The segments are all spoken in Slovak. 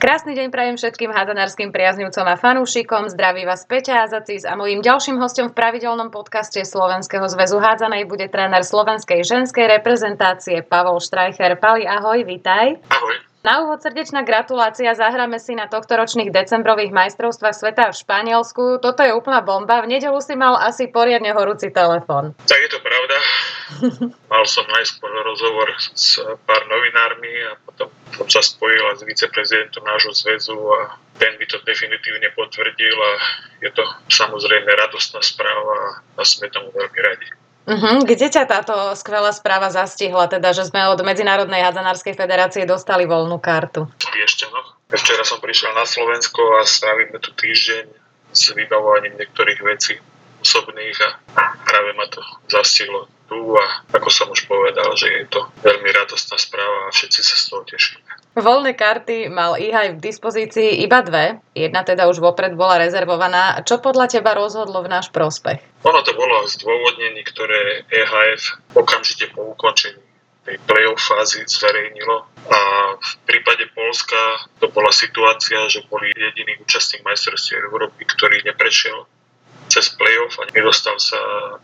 Krásny deň prajem všetkým hádzanárskym priaznivcom a fanúšikom. Zdraví vás Peťa Azacis a mojím ďalším hostom v pravidelnom podcaste Slovenského zväzu hádzanej bude tréner slovenskej ženskej reprezentácie Pavol Štrajcher. Pali, ahoj, vítaj. Ahoj. Na úvod srdečná gratulácia, zahráme si na tohtoročných decembrových majstrovstvách sveta v Španielsku. Toto je úplná bomba. V nedelu si mal asi poriadne horúci telefon. Tak je to pravda. mal som najskôr rozhovor s pár novinármi a potom som sa spojil s viceprezidentom nášho zväzu a ten by to definitívne potvrdil a je to samozrejme radostná správa a sme tomu veľmi radi. Uh-huh. Kde ťa táto skvelá správa zastihla, teda, že sme od Medzinárodnej hadzanárskej federácie dostali voľnú kartu? V Piešťanoch. Včera som prišiel na Slovensko a strávime tu týždeň s vybavovaním niektorých vecí osobných a práve ma to zastihlo tu a ako som už povedal, že je to veľmi radostná správa a všetci sa z toho tešíme. Voľné karty mal IHAJ v dispozícii iba dve. Jedna teda už vopred bola rezervovaná. Čo podľa teba rozhodlo v náš prospech? Ono to bolo zdôvodnení, ktoré EHF okamžite po ukončení tej play-off fázy zverejnilo. A v prípade Polska to bola situácia, že boli jediný účastník majstrovstiev Európy, ktorý neprešiel cez playoff a nedostal sa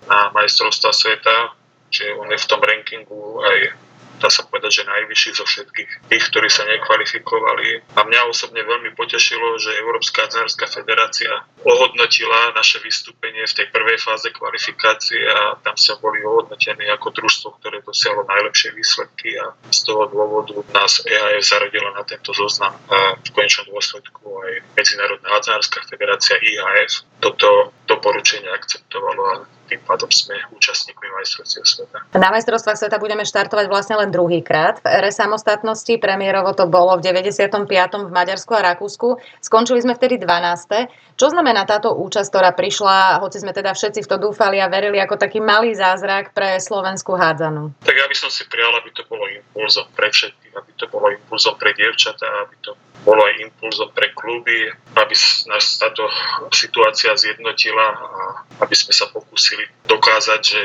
na majstrovstva sveta, že on je v tom rankingu aj dá sa povedať, že najvyšší zo všetkých tých, ktorí sa nekvalifikovali. A mňa osobne veľmi potešilo, že Európska atzenárska federácia ohodnotila naše vystúpenie v tej prvej fáze kvalifikácie a tam sa boli ohodnotení ako družstvo, ktoré dosiahlo najlepšie výsledky a z toho dôvodu nás EAF zaradila na tento zoznam a v konečnom dôsledku aj Medzinárodná atzenárska federácia IAF toto doporučenie akceptovalo a tým pádom sme účastníkmi majstrovstiev sveta. Na majstrovstvách sveta budeme štartovať vlastne len druhýkrát. V ére samostatnosti premiérovo to bolo v 95. v Maďarsku a Rakúsku. Skončili sme vtedy 12. Čo znamená táto účasť, ktorá prišla, hoci sme teda všetci v to dúfali a verili ako taký malý zázrak pre slovenskú hádzanú? Tak ja by som si prijal, aby to bolo impulzom pre všetkých, aby to bolo impulzom pre dievčatá, aby to bolo aj impulzom pre kluby, aby nás táto situácia zjednotila a aby sme sa pokúsili dokázať, že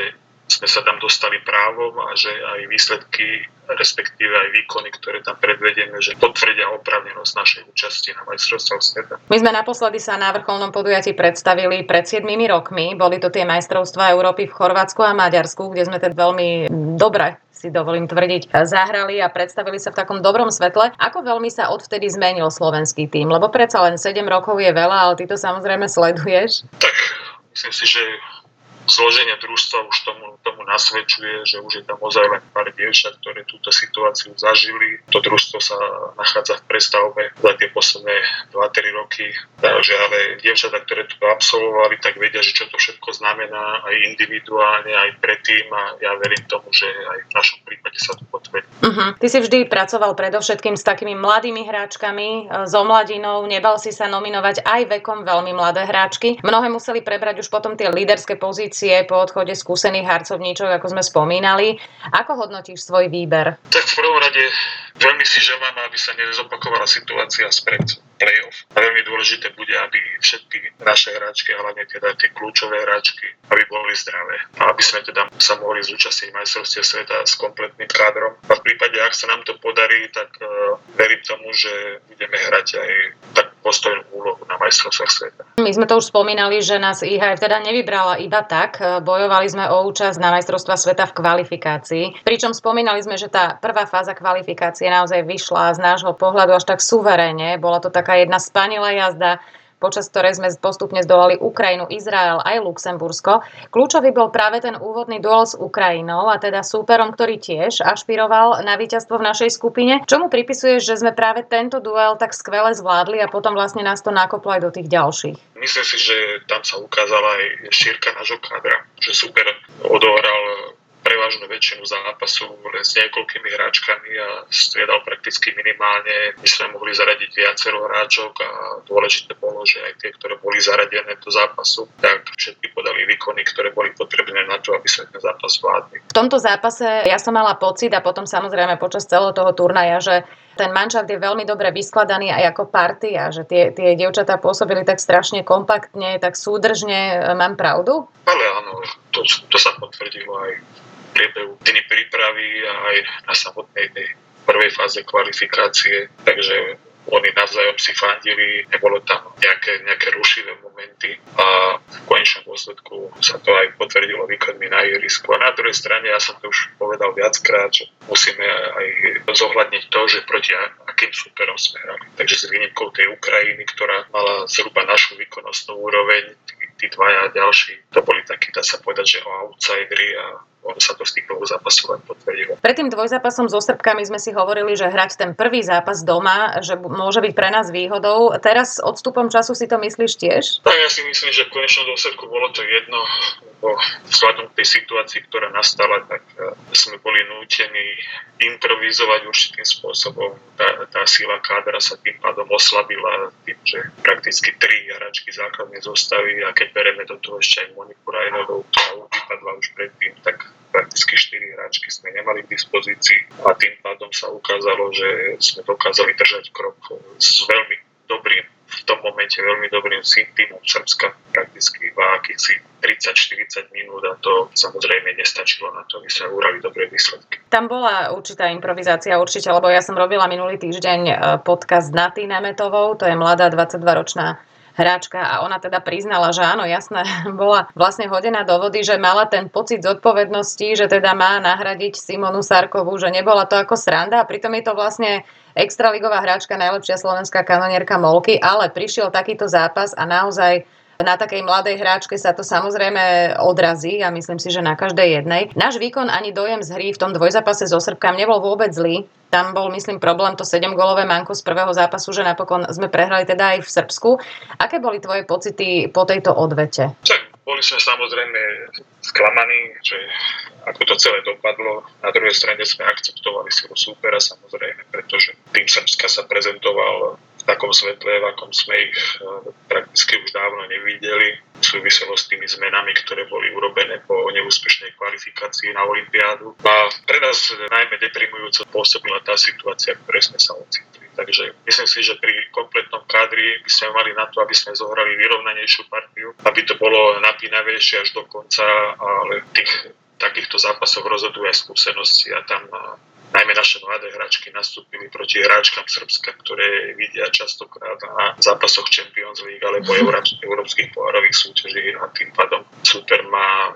sme sa tam dostali právom a že aj výsledky, respektíve aj výkony, ktoré tam predvedieme, že potvrdia opravnenosť našej účasti na majstrovstvách sveta. My sme naposledy sa na vrcholnom podujatí predstavili pred 7 rokmi. Boli to tie majstrovstvá Európy v Chorvátsku a Maďarsku, kde sme teda veľmi dobre si dovolím tvrdiť, zahrali a predstavili sa v takom dobrom svetle. Ako veľmi sa odvtedy zmenil slovenský tým? Lebo predsa len 7 rokov je veľa, ale ty to samozrejme sleduješ. Tak myslím si, že zloženie družstva už tomu, tomu nasvedčuje, že už je tam ozaj len pár dievčat, ktoré túto situáciu zažili. To družstvo sa nachádza v prestavbe za tie posledné 2-3 roky. Takže ale dievčatá, ktoré to absolvovali, tak vedia, že čo to všetko znamená aj individuálne, aj predtým a ja verím tomu, že aj v našom prípade sa to potvrdí. Uh-huh. Ty si vždy pracoval predovšetkým s takými mladými hráčkami, e, so mladinou, nebal si sa nominovať aj vekom veľmi mladé hráčky. Mnohé museli prebrať už potom tie líderské pozície pozície po odchode skúsených harcovníčok, ako sme spomínali. Ako hodnotíš svoj výber? Tak v prvom rade veľmi si želám, aby sa nezopakovala situácia spred playoff. A veľmi dôležité bude, aby všetky naše hráčky, hlavne teda tie kľúčové hráčky, aby boli zdravé. A aby sme teda sa mohli zúčastniť majstrovstie sveta s kompletným kádrom. A v prípade, ak sa nám to podarí, tak uh, verím tomu, že budeme hrať aj tak postojnú úlohu na majstrovstvách sveta. My sme to už spomínali, že nás IHF teda nevybrala iba tak. Bojovali sme o účasť na majstrovstva sveta v kvalifikácii. Pričom spomínali sme, že tá prvá fáza kvalifikácie naozaj vyšla z nášho pohľadu až tak suverénne. Bola to taká jedna spanilá jazda počas ktorej sme postupne zdolali Ukrajinu, Izrael aj Luxembursko. Kľúčový bol práve ten úvodný duel s Ukrajinou a teda súperom, ktorý tiež ašpiroval na víťazstvo v našej skupine. Čomu pripisuješ, že sme práve tento duel tak skvele zvládli a potom vlastne nás to nakoplo aj do tých ďalších? Myslím si, že tam sa ukázala aj šírka nášho kádra, že super odohral prevažnú väčšinu zápasu s niekoľkými hráčkami a striedal prakticky minimálne. My sme mohli zaradiť viacero hráčok a dôležité bolo, že aj tie, ktoré boli zaradené do zápasu, tak všetky podali výkony, ktoré boli potrebné na to, aby sme ten zápas zvládli. V tomto zápase ja som mala pocit a potom samozrejme počas celého toho turnaja, že ten manšaft je veľmi dobre vyskladaný aj ako partia, že tie, tie dievčatá pôsobili tak strašne kompaktne, tak súdržne. Mám pravdu? Ale áno, to, to sa potvrdilo aj priebehu prípravy a aj na samotnej tej prvej fáze kvalifikácie. Takže oni navzájom si fandili, nebolo tam nejaké, nejaké rušivé momenty a v konečnom dôsledku sa to aj potvrdilo výkonmi na ihrisku. A na druhej strane, ja som to už povedal viackrát, že musíme aj zohľadniť to, že proti akým superom sme hrali. Takže s výnimkou tej Ukrajiny, ktorá mala zhruba našu výkonnostnú úroveň, tí dvaja ďalší, to boli takí, dá sa povedať, že outsideri a ono sa to z tých dvoch zápasov len potvrdilo. Pred tým dvojzápasom so Srbkami sme si hovorili, že hrať ten prvý zápas doma, že môže byť pre nás výhodou. Teraz odstupom času si to myslíš tiež? Tak ja si myslím, že v konečnom dôsledku bolo to jedno, vzhľadom tej situácii, ktorá nastala, tak e, sme boli nútení improvizovať určitým spôsobom. Tá, tá sila kádra sa tým pádom oslabila tým, že prakticky tri hračky základne zostavy a keď bereme do toho ešte aj Moniku Rajnovou, ktorá vypadla už predtým, tak prakticky 4 hráčky sme nemali k dispozícii a tým pádom sa ukázalo, že sme dokázali držať krok s veľmi dobrým v tom momente veľmi dobrým týmom Srbska prakticky iba akýchsi 30-40 minút a to samozrejme nestačilo na to, aby sme urali dobré výsledky. Tam bola určitá improvizácia určite, lebo ja som robila minulý týždeň e, podcast s Natý Nemetovou, to je mladá 22-ročná hráčka a ona teda priznala, že áno, jasné, bola vlastne hodená do vody, že mala ten pocit zodpovednosti, že teda má nahradiť Simonu Sarkovú, že nebola to ako sranda. A pritom je to vlastne extraligová hráčka, najlepšia slovenská kanonierka Molky, ale prišiel takýto zápas a naozaj na takej mladej hráčke sa to samozrejme odrazí a myslím si, že na každej jednej. Náš výkon ani dojem z hry v tom dvojzápase so Srbkám nebol vôbec zlý. Tam bol, myslím, problém to 7-golové manko z prvého zápasu, že napokon sme prehrali teda aj v Srbsku. Aké boli tvoje pocity po tejto odvete? Boli sme samozrejme sklamaní, že ako to celé dopadlo. Na druhej strane sme akceptovali silu súpera samozrejme, pretože tým Srbska sa prezentoval v takom svetle, v akom sme ich eh, prakticky už dávno nevideli. Súviselo s tými zmenami, ktoré boli urobené po neúspešnej kvalifikácii na Olympiádu. A pre nás najmä deprimujúco pôsobila tá situácia, v ktorej sme sa ocitli. Takže myslím si, že pri kompletnom kádri by sme mali na to, aby sme zohrali vyrovnanejšiu partiu, aby to bolo napínavejšie až do konca, ale v tých takýchto zápasoch rozhodujú aj skúsenosti a tam eh, najmä naše mladé hráčky nastúpili proti hráčkam Srbska, ktoré vidia častokrát na zápasoch Champions League alebo európskych pohárových súťaží a tým pádom super má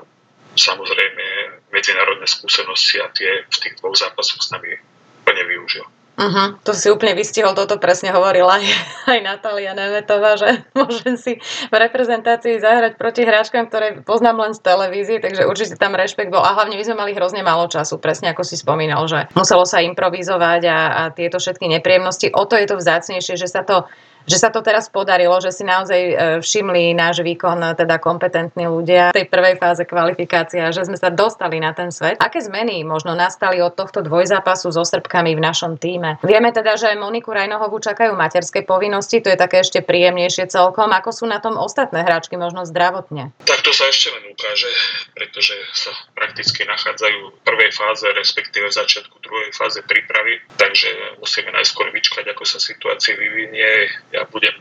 samozrejme medzinárodné skúsenosti a tie v tých dvoch zápasoch s nami plne využil. Uh-huh. To si úplne vystihol, toto presne hovorila aj, aj Natália Nemetová, že môžem si v reprezentácii zahrať proti hráčkam, ktoré poznám len z televízie, takže určite tam rešpekt bol. A hlavne my sme mali hrozne málo času, presne ako si spomínal, že muselo sa improvizovať a, a tieto všetky nepríjemnosti. O to je to vzácnejšie, že sa to že sa to teraz podarilo, že si naozaj e, všimli náš výkon, e, teda kompetentní ľudia v tej prvej fáze kvalifikácia, že sme sa dostali na ten svet. Aké zmeny možno nastali od tohto dvojzápasu so Srbkami v našom týme? Vieme teda, že Moniku Rajnohovú čakajú materské povinnosti, to je také ešte príjemnejšie celkom. Ako sú na tom ostatné hráčky možno zdravotne? Tak to sa ešte len ukáže, pretože sa prakticky nachádzajú v prvej fáze, respektíve začiatku druhej fáze prípravy, takže musíme najskôr vyčkať, ako sa situácia vyvinie ja budem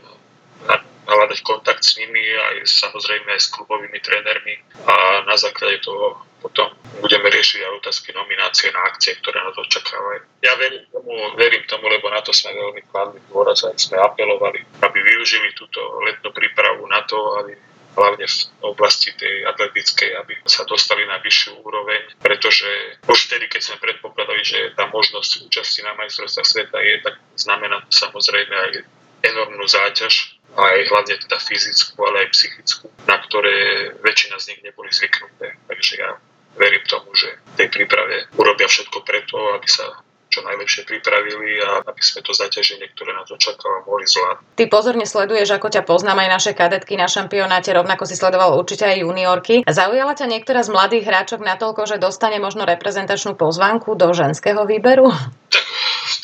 hľadať kontakt s nimi aj samozrejme aj s klubovými trénermi a na základe toho potom budeme riešiť aj otázky nominácie na akcie, ktoré nás očakávajú. Ja verím tomu, verím tomu, lebo na to sme veľmi kladli dôraz, aj sme apelovali, aby využili túto letnú prípravu na to, aby hlavne v oblasti tej atletickej, aby sa dostali na vyššiu úroveň, pretože už vtedy, keď sme predpokladali, že tá možnosť účasti na majstrovstvách sveta je, tak znamená to samozrejme aj enormnú záťaž, aj hlavne teda fyzickú, ale aj psychickú, na ktoré väčšina z nich neboli zvyknuté. Takže ja verím tomu, že v tej príprave urobia všetko preto, aby sa čo najlepšie pripravili a aby sme to zaťaženie, ktoré nás očakáva, mohli zvládnuť. Ty pozorne sleduješ, ako ťa poznám aj naše kadetky na šampionáte, rovnako si sledoval určite aj juniorky. Zaujala ťa niektorá z mladých hráčok natoľko, že dostane možno reprezentačnú pozvánku do ženského výberu? Tak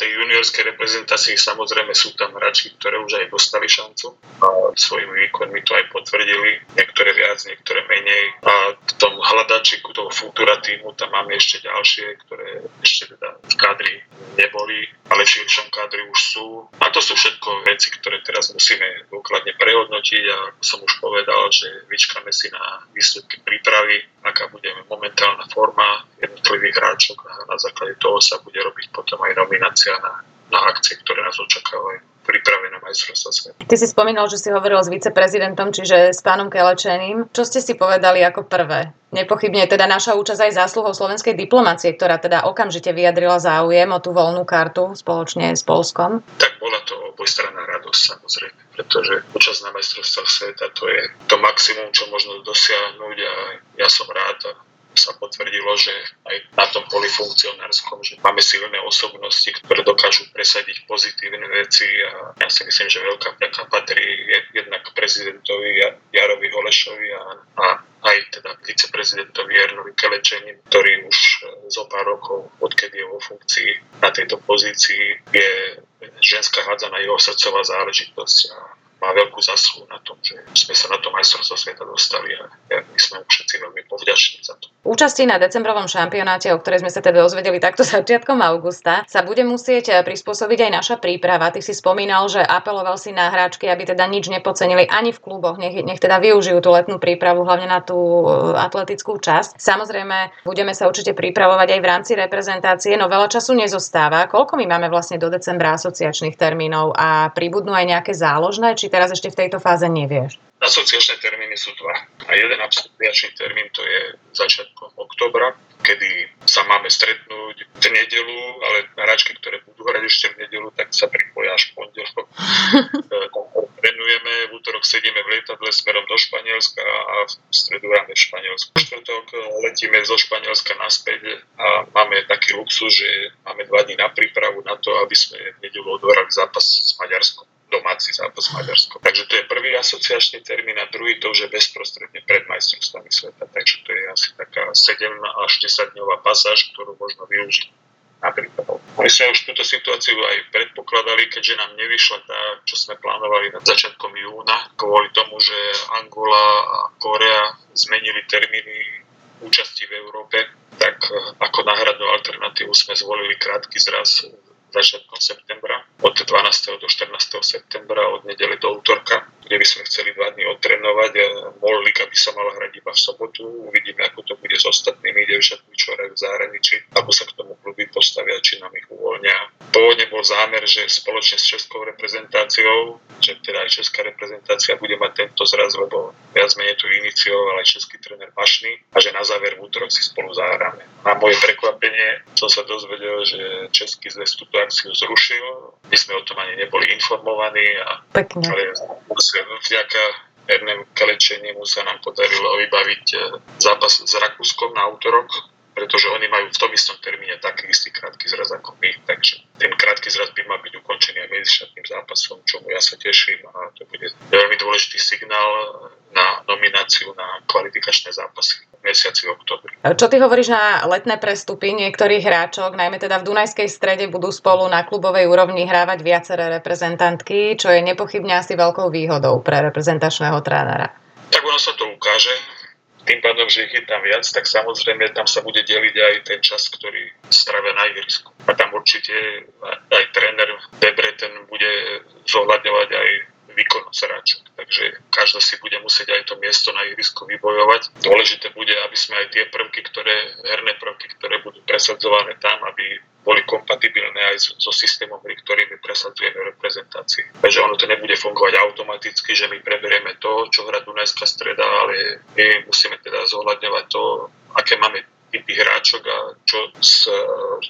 tej juniorskej reprezentácii samozrejme sú tam hráči, ktoré už aj dostali šancu. A svojimi výkonmi to aj potvrdili, niektoré viac, niektoré menej. A v tom hľadačiku toho futura týmu tam máme ešte ďalšie, ktoré ešte teda v kadri neboli, ale v širšom kadri už sú. A to sú všetko veci, ktoré teraz musíme dôkladne prehodnotiť. A ako som už povedal, že vyčkáme si na výsledky prípravy, aká bude momentálna forma jednotlivých hráčov a na základe toho sa bude robiť potom aj nominácia na, na akcie, ktoré nás očakávajú. príprave na majstrovstvo sveta. Ty si spomínal, že si hovoril s viceprezidentom, čiže s pánom Kelečeným. Čo ste si povedali ako prvé? Nepochybne teda naša účasť aj zásluhou slovenskej diplomácie, ktorá teda okamžite vyjadrila záujem o tú voľnú kartu spoločne s Polskom. Tak bola to obojstranná radosť samozrejme, pretože účasť na majstrovstvách sveta to je to maximum, čo možno dosiahnuť a ja som rád sa potvrdilo, že aj na tom polifunkcionárskom, že máme silné osobnosti, ktoré dokážu presadiť pozitívne veci a ja si myslím, že veľká vďaka patrí jednak prezidentovi Jarovi Holešovi a, a aj teda viceprezidentovi Jarnovi Kelečenim, ktorý už e, zo pár rokov, odkedy je vo funkcii na tejto pozícii, je ženská hádzaná jeho srdcová záležitosť a má veľkú zasluhu na tom, že sme sa na to majstrovstvo sveta dostali a my sme všetci veľmi povďační za to. Účasti na decembrovom šampionáte, o ktorej sme sa teda dozvedeli takto začiatkom augusta, sa bude musieť eh, prispôsobiť aj naša príprava. Ty si spomínal, že apeloval si na hráčky, aby teda nič nepocenili ani v kluboch, nech, nech teda využijú tú letnú prípravu, hlavne na tú eh, atletickú časť. Samozrejme, budeme sa určite pripravovať aj v rámci reprezentácie, no veľa času nezostáva. Koľko my máme vlastne do decembra asociačných termínov a pribudnú aj nejaké záložné, či teraz ešte v tejto fáze nevieš? Asociačné termíny sú dva. A jeden asociačný termín to je začiatkom oktobra, kedy sa máme stretnúť v nedelu, ale hráčky, ktoré budú hrať ešte v nedelu, tak sa pripoja až v pondelok. Trénujeme, v útorok sedíme v lietadle smerom do Španielska a v stredu hráme v Španielsku. V štvrtok letíme zo Španielska naspäť a máme taký luxus, že máme dva dní na prípravu na to, aby sme v nedelu odvorali zápas s Maďarskom domáci zápas Maďarsko. Takže to je prvý asociačný termín a druhý to už je bezprostredne pred majstrovstvami sveta. Takže to je asi taká 7 až 10 dňová pasáž, ktorú možno využiť napríklad. My sme už túto situáciu aj predpokladali, keďže nám nevyšla tá, čo sme plánovali na začiatkom júna, kvôli tomu, že Angola a Korea zmenili termíny účasti v Európe, tak ako náhradnú alternatívu sme zvolili krátky zraz začiatkom septembra, od 12. do 14. septembra, od nedele do útorka, kde by sme chceli dva dní otrénovať. MOL Liga by sa mala hrať iba v sobotu. Uvidíme, ako to bude s ostatnými devčatmi, čo hrajú v zahraničí, ako sa k tomu kluby postavia, či nám ich uvoľnia. Pôvodne bol zámer, že spoločne s českou reprezentáciou, že teda aj česká reprezentácia bude mať tento zraz, lebo viac menej tu inicioval aj český tréner Mašný a že na záver v útorok si spolu zahráme. Na moje prekvapenie som sa dozvedel, že český zväz túto akciu zrušil. My sme o tom ani neboli informovaní. A, Pekne. Vďaka Ernemu Kalečeniemu sa nám podarilo vybaviť e, zápas s Rakúskom na útorok, pretože oni majú v tom istom termíne taký istý krátky zraz ako my, takže ten krátky zraz by mal byť ukončený aj medzištátnym zápasom, čomu ja sa teším a to bude veľmi dôležitý signál na nomináciu na kvalifikačné zápasy mesiaci oktobri. Čo ty hovoríš na letné prestupy niektorých hráčok, najmä teda v Dunajskej strede budú spolu na klubovej úrovni hrávať viaceré reprezentantky, čo je nepochybne asi veľkou výhodou pre reprezentačného trénera. Tak ono sa to ukáže. Tým pádom, že ich je tam viac, tak samozrejme tam sa bude deliť aj ten čas, ktorý stravia na ihrisku. A tam určite aj tréner Debre ten bude zohľadňovať aj výkonnosť hráčov. Takže každá si bude musieť aj to miesto na ihrisku vybojovať. Dôležité bude, aby sme aj tie prvky, ktoré, herné prvky, ktoré budú presadzované tam, aby boli kompatibilné aj so, systémom, ktorý my presadzujeme reprezentácii. Takže ono to nebude fungovať automaticky, že my preberieme to, čo hrá Dunajská streda, ale my musíme teda zohľadňovať to, aké máme typy hráčok a čo z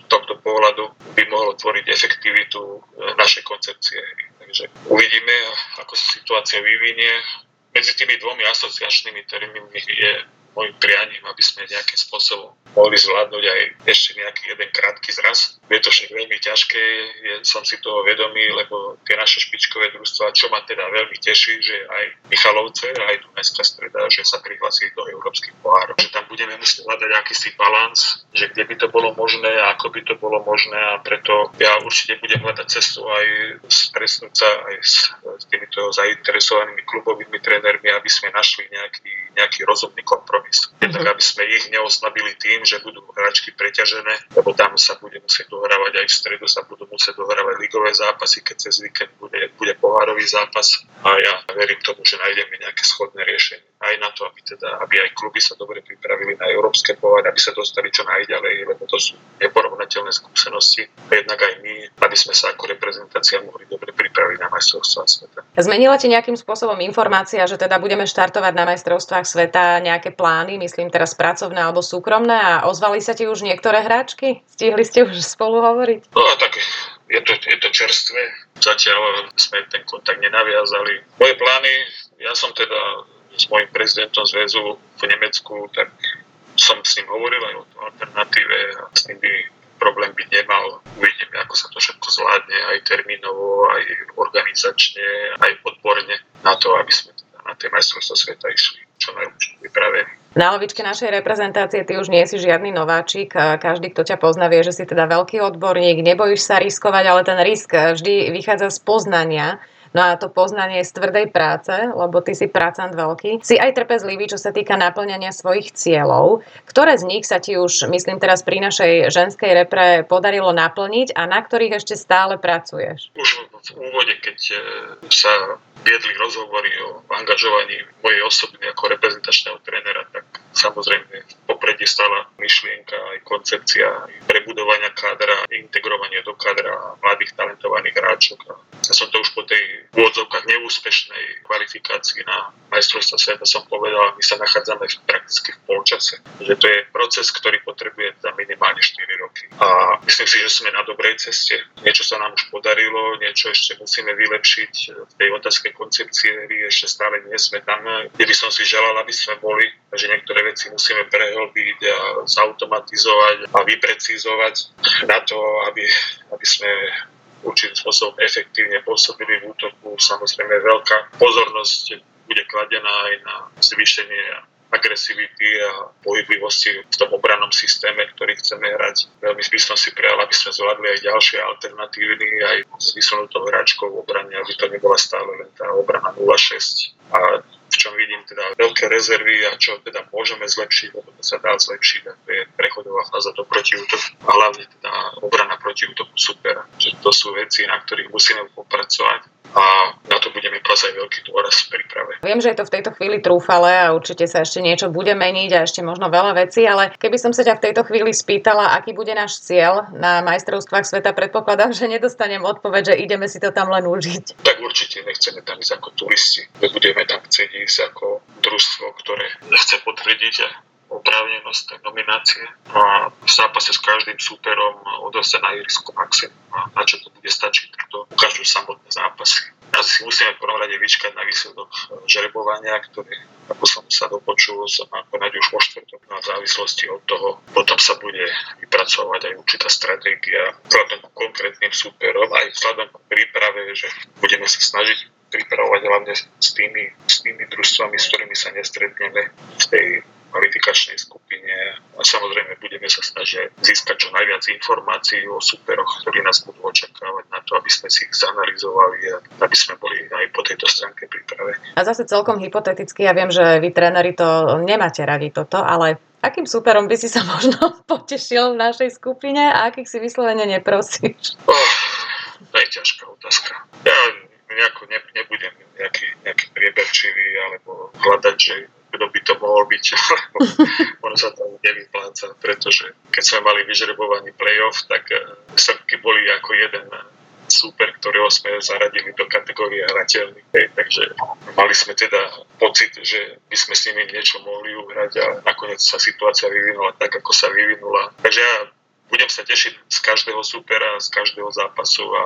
tohto pohľadu by mohlo tvoriť efektivitu našej koncepcie hry. Takže uvidíme, ako sa situácia vyvinie. Medzi tými dvomi asociačnými termínmi je môjim prianím, aby sme nejakým spôsobom mohli zvládnuť aj ešte nejaký jeden krátky zraz. Je to však veľmi ťažké, je, som si toho vedomý, lebo tie naše špičkové družstva, čo ma teda veľmi teší, že aj Michalovce, aj Dunajská streda, že sa prihlasí do európskych pohárov. Že tam budeme musieť hľadať akýsi balans, že kde by to bolo možné, ako by to bolo možné a preto ja určite budem hľadať cestu aj stresnúť sa aj s, s týmito zainteresovanými klubovými trénermi, aby sme našli nejaký, nejaký rozumný kompromis. Mm-hmm. Tak aby sme ich neoslabili tým, že budú hráčky preťažené, lebo tam sa bude musieť dohrávať aj v stredu, sa budú musieť dohrávať ligové zápasy, keď cez víkend bude, bude pohárový zápas a ja verím tomu, že nájdeme nejaké schodné riešenie. Aj na to, aby, teda, aby aj kluby sa dobre pripravili na európske poháry, aby sa dostali čo najďalej, lebo to sú neporovnateľné skúsenosti. A jednak aj my, aby sme sa ako reprezentácia mohli dobre pripraviť na majstrovstvá sveta. Zmenila ti nejakým spôsobom informácia, že teda budeme štartovať na majstrovstvách sveta nejaké plány, myslím teraz pracovné alebo súkromné a ozvali sa ti už niektoré hráčky? Stihli ste už spolu hovoriť? No tak je to, je to čerstvé. Zatiaľ sme ten kontakt nenaviazali. Moje plány, ja som teda s mojim prezidentom zväzu v Nemecku, tak som s ním hovoril aj o alternatíve a s tým by problém by nemal. Uvidíme, ako sa to všetko zvládne, aj termínovo, aj organizačne, aj odborne na to, aby sme teda na tie majstrovstvá sveta išli čo najlepšie pripravení. Na lovičke našej reprezentácie ty už nie si žiadny nováčik. Každý, kto ťa pozná, vie, že si teda veľký odborník, nebojíš sa riskovať, ale ten risk vždy vychádza z poznania No a to poznanie z tvrdej práce, lebo ty si pracant veľký, si aj trpezlivý, čo sa týka naplňania svojich cieľov. Ktoré z nich sa ti už, myslím teraz pri našej ženskej repre, podarilo naplniť a na ktorých ešte stále pracuješ? Už v úvode, keď e, sa viedli rozhovory o angažovaní mojej osoby ako reprezentačného trénera, tak samozrejme v popredí stala myšlienka aj koncepcia prebudovania kádra, integrovanie do kádra mladých talentovaných hráčov. Ja som to už po tej úvodzovkách neúspešnej kvalifikácii na majstrovstva sveta som povedal, my sa nachádzame v, prakticky v polčase. Že to je proces, ktorý potrebuje za minimálne 4 roky. A myslím si, že sme na dobrej ceste. Niečo sa nám už podarilo, niečo ešte musíme vylepšiť v tej otázke koncepcie hry. Ešte stále nie sme tam, kde by som si želal, aby sme boli. Takže niektoré veci musíme prehlbiť a zautomatizovať a vyprecízovať na to, aby, aby sme určitým spôsobom efektívne pôsobili v útoku. Samozrejme veľká pozornosť bude kladená aj na zvýšenie agresivity a pohyblivosti v tom obrannom systéme, ktorý chceme hrať. Veľmi by som si prijal, aby sme zvládli aj ďalšie alternatívy, aj s vysunutou hráčkou v obrane, aby to nebola stále len tá obrana 0-6. A v čom vidím teda veľké rezervy a čo teda môžeme zlepšiť, lebo to sa dá zlepšiť, a to je prechodová fáza do protiútoku a hlavne teda obrana protiútoku supera. Že to sú veci, na ktorých musíme popracovať a na to budeme klasať veľký dôraz v príprave. Viem, že je to v tejto chvíli trúfale a určite sa ešte niečo bude meniť a ešte možno veľa vecí, ale keby som sa ťa v tejto chvíli spýtala, aký bude náš cieľ na majstrovstvách sveta, predpokladám, že nedostanem odpoveď, že ideme si to tam len užiť. Tak určite nechceme tam ísť ako turisti. My budeme tam chcieť ísť ako družstvo, ktoré chce potvrdiť oprávnenosť tej nominácie a v zápase s každým súperom odovzdať na ihrisko maximum a na čo to bude stačiť, to ukážu samotné zápasy. Asi musíme v prvom rade vyčkať na výsledok žrebovania, ktoré, ako som sa dopočul, sa má konať už vo štvrtok. Na závislosti od toho potom sa bude vypracovať aj určitá stratégia vzhľadom k konkrétnym súperom, aj vzhľadom k príprave, že budeme sa snažiť pripravovať hlavne s tými, s tými družstvami, s ktorými sa nestretneme v tej kvalifikačnej skupine a samozrejme budeme sa snažiť získať čo najviac informácií o superoch, ktorí nás budú očakávať na to, aby sme si ich zanalizovali a aby sme boli aj po tejto stránke pripravení. A zase celkom hypoteticky, ja viem, že vy tréneri to nemáte radi toto, ale Akým superom by si sa možno potešil v našej skupine a akých si vyslovene neprosíš? Oh, to je ťažká otázka. Ja nejako ne, nebudem nejaký, nejaký prieberčivý alebo hľadať, že kto by to mohol byť, ono sa to nevypláca, pretože keď sme mali vyžrebovaný playoff, tak eh, Srbky boli ako jeden super, ktorého sme zaradili do kategórie hrateľných. Takže mali sme teda pocit, že by sme s nimi niečo mohli uhrať a nakoniec sa situácia vyvinula tak, ako sa vyvinula. Takže ja budem sa tešiť z každého supera, z každého zápasu a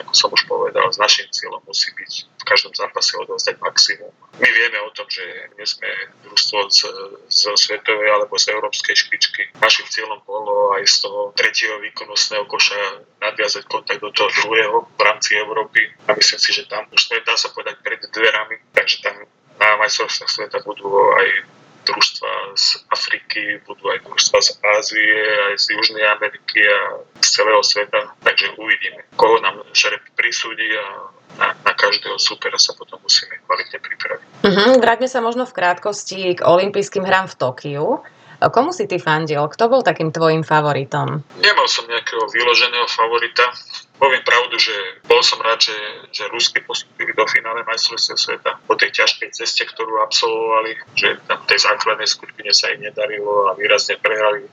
ako som už povedal, s našim cieľom musí byť v každom zápase odovzdať maximum. My vieme o tom, že nie sme družstvo z, z svetovej alebo z európskej špičky. Našim cieľom bolo aj z toho tretieho výkonnostného koša nadviazať kontakt do toho druhého v rámci Európy. A myslím si, že tam už sme, dá sa povedať, pred dverami, takže tam na majstrovstvách sveta budú aj družstva z Afriky, budú aj družstva z Ázie, aj z Južnej Ameriky a z celého sveta. Takže uvidíme, koho nám žreb prisúdi a na, na každého supera sa potom musíme kvalitne pripraviť. Uh-huh. Vráťme sa možno v krátkosti k olympijským hrám v Tokiu. Komu si ty fandil? Kto bol takým tvojim favoritom? Nemal som nejakého vyloženého favorita. Poviem pravdu, že bol som rád, že, že Rusky postupili do finále majstrovstiev sveta po tej ťažkej ceste, ktorú absolvovali, že tam tej základnej skupine sa im nedarilo a výrazne prehrali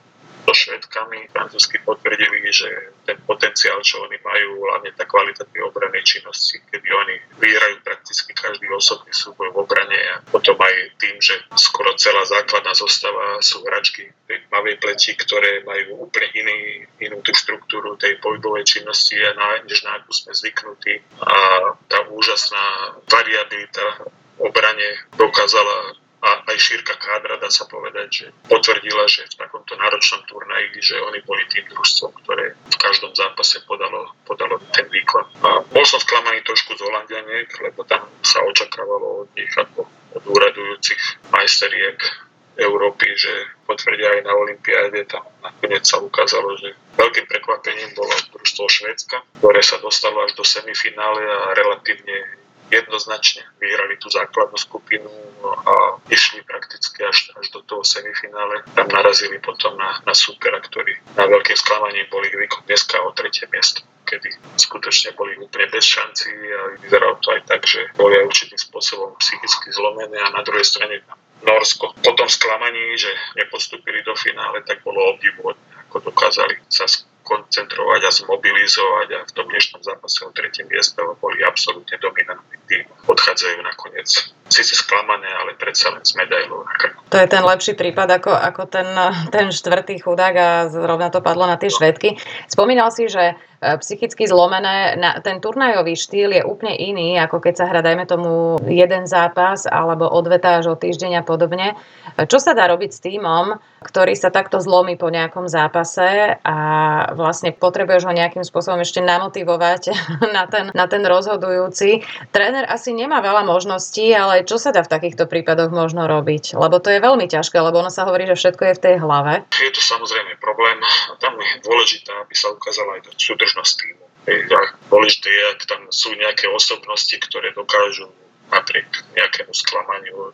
so švedkami. Francúzsky potvrdili, že ten potenciál, čo oni majú, hlavne tá kvalita tej obranej činnosti, kedy oni vyhrajú prakticky každý osobný súboj v obrane a potom aj tým, že skoro celá základná zostava sú hračky tej tmavej pleti, ktoré majú úplne iný, inú tú štruktúru tej pohybovej činnosti, na, než na akú sme zvyknutí. A tá úžasná variabilita obrane dokázala a aj šírka kádra, dá sa povedať, že potvrdila, že v takomto náročnom turnaji, že oni boli tým družstvom, ktoré v každom zápase podalo, podalo ten výkon. A bol som sklamaný trošku z Holandianiek, lebo tam sa očakávalo od nich ako od úradujúcich majsteriek Európy, že potvrdia aj na Olympiáde. Tam nakoniec sa ukázalo, že veľkým prekvapením bolo družstvo Švédska, ktoré sa dostalo až do semifinále a relatívne jednoznačne vyhrali tú základnú skupinu a išli prakticky až, až do toho semifinále. Tam narazili potom na, na supera, ktorí na veľkým sklamaním boli výkon dneska o tretie miesto kedy skutočne boli úplne bez šanci a vyzeralo to aj tak, že boli aj určitým spôsobom psychicky zlomené a na druhej strane Norsko po tom sklamaní, že nepostúpili do finále, tak bolo obdivuhodné, ako dokázali sa koncentrovať a zmobilizovať a v tom dnešnom zápase o tretie miesto boli absolútne dominantní tým. Odchádzajú nakoniec síce sklamané, ale predsa len s medailou na krku. To je ten lepší prípad ako, ako ten, ten štvrtý chudák a zrovna to padlo na tie švedky. Spomínal si, že psychicky zlomené. Ten turnajový štýl je úplne iný, ako keď sa hrá, dajme tomu, jeden zápas alebo odveta až o týždeň a podobne. E, čo sa dá robiť s týmom, ktorý sa takto zlomí po nejakom zápase a vlastne potrebuješ ho nejakým spôsobom ešte namotivovať na ten, na ten rozhodujúci. Tréner asi nemá veľa možností, ale čo sa dá v takýchto prípadoch možno robiť? Lebo to je veľmi ťažké, lebo ono sa hovorí, že všetko je v tej hlave. Je to samozrejme problém. Tam je dôležité, aby sa ukázala aj súdrž súdržnosť týmu. Dôležité je, ak tam sú nejaké osobnosti, ktoré dokážu napriek nejakému sklamaniu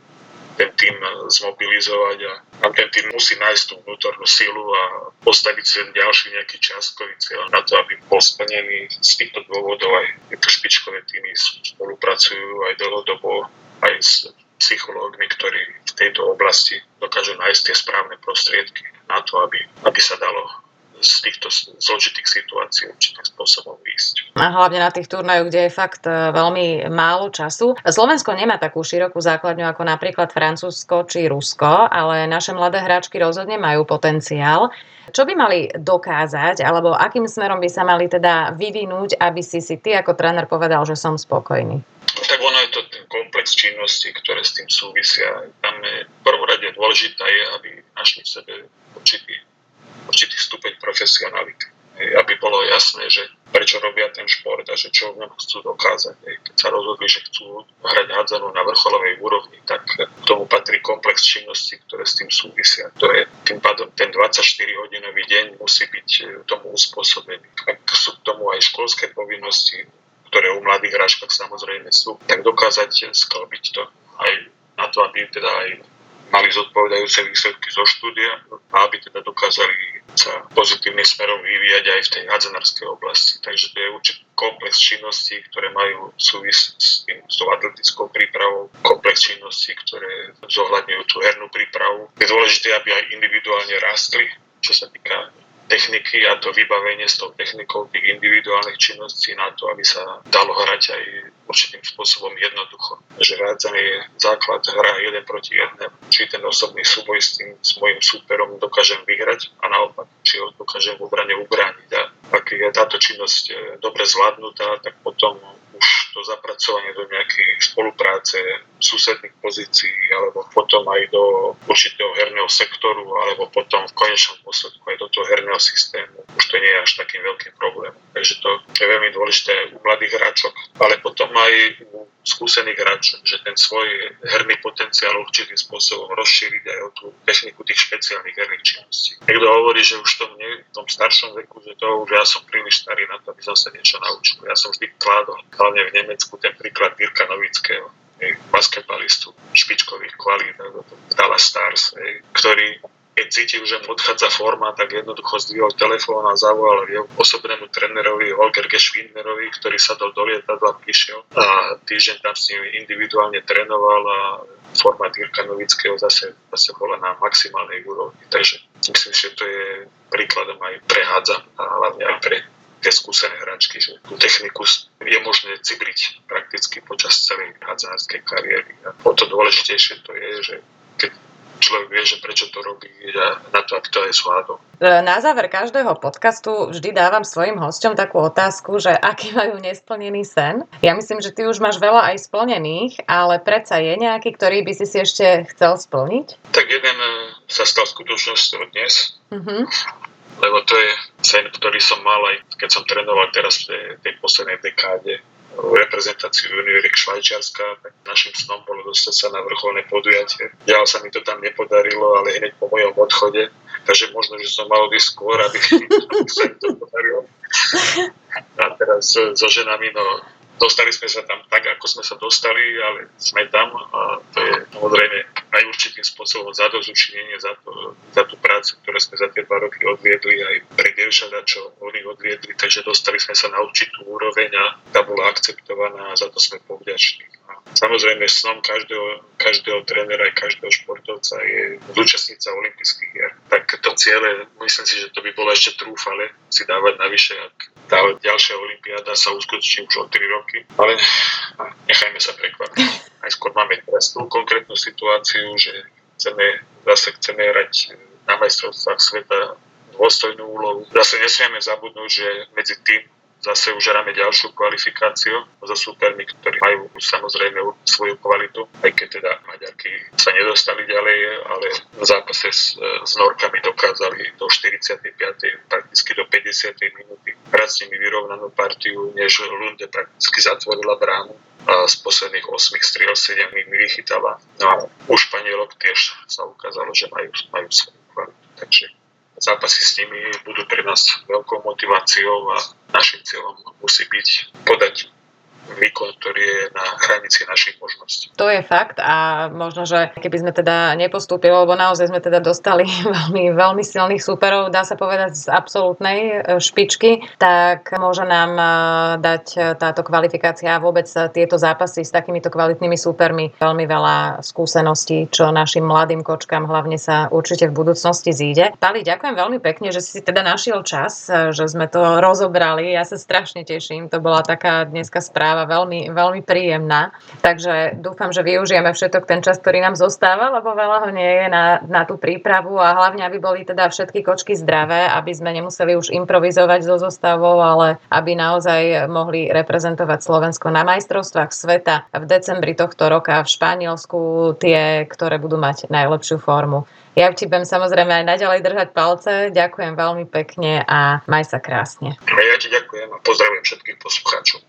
ten tým zmobilizovať a, a ten tým musí nájsť tú vnútornú silu a postaviť si ďalší nejaký časkový cieľ na to, aby bol splnený z týchto dôvodov aj tieto špičkové týmy spolupracujú aj dlhodobo aj s psychológmi, ktorí v tejto oblasti dokážu nájsť tie správne prostriedky na to, aby, aby sa dalo z týchto zložitých situácií určitým spôsobom výjsť. A hlavne na tých turnajoch, kde je fakt e, veľmi málo času. Slovensko nemá takú širokú základňu ako napríklad Francúzsko či Rusko, ale naše mladé hráčky rozhodne majú potenciál. Čo by mali dokázať, alebo akým smerom by sa mali teda vyvinúť, aby si si ty ako tréner povedal, že som spokojný? Tak ono je to ten komplex činností, ktoré s tým súvisia. Tam je v prvom rade dôležité je, aby našli v sebe určitý určitý stupeň profesionality. Aby bolo jasné, že prečo robia ten šport a že čo v ňom chcú dokázať. Keď sa rozhodli, že chcú hrať hádzanú na vrcholovej úrovni, tak k tomu patrí komplex činností, ktoré s tým súvisia. To je tým pádom ten 24-hodinový deň musí byť e, tomu uspôsobený. Ak sú k tomu aj školské povinnosti, ktoré u mladých hráčkach samozrejme sú, tak dokázať sklbiť to aj na to, aby teda aj mali zodpovedajúce výsledky zo štúdia a aby teda dokázali sa pozitívnym smerom vyvíjať aj v tej hadzanárskej oblasti. Takže to je určitý komplex činností, ktoré majú súvisť s, tým, s tou atletickou prípravou, komplex činností, ktoré zohľadňujú tú hernú prípravu. Je dôležité, aby aj individuálne rastli, čo sa týka techniky a to vybavenie s tou technikou tých individuálnych činností na to, aby sa dalo hrať aj určitým spôsobom jednoducho. Že hádzanie je základ hra jeden proti jednému. Či ten osobný súboj s tým s mojim súperom dokážem vyhrať a naopak, či ho dokážem v obrane ubrániť. A ak je táto činnosť eh, dobre zvládnutá, tak potom už to zapracovanie do nejakej spolupráce susedných pozícií alebo potom aj do určitého herného sektoru alebo potom v konečnom dôsledku aj do toho herného systému. Už to nie je až takým veľkým problémom. Takže to je veľmi dôležité u mladých hráčok, ale potom aj u skúsených hráčov, že ten svoj herný potenciál určitým spôsobom rozšíriť aj o tú techniku tých špeciálnych herných činností. Niekto hovorí, že už to mne, v tom staršom veku, že to už ja som príliš starý na to, aby som sa niečo naučil. Ja som vždy kládol, hlavne v Nemecku, ten príklad Dirka Novického basketbalistu špičkových kvalít, Dallas Stars, ktorý keď cítil, že mu odchádza forma, tak jednoducho zdvihol telefón a zavolal jeho osobnému trénerovi Holger Geschwindnerovi, ktorý sa dol do lietadla, prišiel a týždeň tam s ním individuálne trénoval a forma Dirka Novického zase, zase bola na maximálnej úrovni. Takže myslím, že to je príkladom aj pre hádza a hlavne aj pre tie skúsené hračky, že tú techniku je možné cibriť prakticky počas celej hádzanárskej kariéry. A o to dôležitejšie to je, že keď človek vie, že prečo to robí a na to, ak to je zvládol. Na záver každého podcastu vždy dávam svojim hosťom takú otázku, že aký majú nesplnený sen. Ja myslím, že ty už máš veľa aj splnených, ale predsa je nejaký, ktorý by si si ešte chcel splniť? Tak jeden eh, sa stal skutočnosťou dnes. Uh-huh. Lebo to je sen, ktorý som mal aj keď som trénoval teraz v tej, tej poslednej dekáde reprezentáciu junioriek Švajčiarska, tak našim snom bolo dostať sa na vrcholné podujatie. Ďalej sa mi to tam nepodarilo, ale hneď po mojom odchode, takže možno, že som mal ísť skôr, aby sa mi to podarilo. A teraz so ženami, no Dostali sme sa tam tak, ako sme sa dostali, ale sme tam a to je samozrejme aj určitým spôsobom za, to, za tú prácu, ktorú sme za tie dva roky odviedli aj pre dievčatá, čo oni odviedli, takže dostali sme sa na určitú úroveň a tá bola akceptovaná a za to sme povďační. Samozrejme snom každého, každého trénera aj každého športovca je zúčastniť sa olympijských hier. Tak to ciele, myslím si, že to by bolo ešte trúfale si dávať navyše, ak tá ďalšia olimpiáda sa uskutoční už o 3 roky, ale nechajme sa prekvapiť. Najskôr máme teraz tú konkrétnu situáciu, že chceme, zase chceme hrať na majstrovstvách sveta dôstojnú úlohu. Zase nesmieme zabudnúť, že medzi tým zase už hráme ďalšiu kvalifikáciu so supermi, ktorí majú samozrejme svoju kvalitu, aj keď teda Maďarky sa nedostali ďalej, ale v zápase s, s Norkami dokázali do 45. prakticky do 50. minúty hrať s nimi vyrovnanú partiu, než Lunde prakticky zatvorila bránu a z posledných 8 striel 7 ich vychytala. No a u Španielok tiež sa ukázalo, že majú, majú svoju kvalitu. Takže zápasy s nimi budú pre nás veľkou motiváciou a našim cieľom musí byť podať výkon, ktorý je na hranici našich možností. To je fakt a možno, že keby sme teda nepostúpili, lebo naozaj sme teda dostali veľmi, veľmi silných súperov, dá sa povedať z absolútnej e, špičky, tak môže nám e, dať e, táto kvalifikácia a vôbec tieto zápasy s takýmito kvalitnými súpermi veľmi veľa skúseností, čo našim mladým kočkám hlavne sa určite v budúcnosti zíde. Pali, ďakujem veľmi pekne, že si teda našiel čas, že sme to rozobrali. Ja sa strašne teším. To bola taká dneska správa správa veľmi, veľmi príjemná. Takže dúfam, že využijeme všetok ten čas, ktorý nám zostáva, lebo veľa ho nie je na, na tú prípravu a hlavne, aby boli teda všetky kočky zdravé, aby sme nemuseli už improvizovať so zostavou, ale aby naozaj mohli reprezentovať Slovensko na majstrovstvách sveta v decembri tohto roka v Španielsku, tie, ktoré budú mať najlepšiu formu. Ja ti budem samozrejme aj naďalej držať palce. Ďakujem veľmi pekne a maj sa krásne. Ja ti ďakujem a pozdravujem všetkých poslucháčov.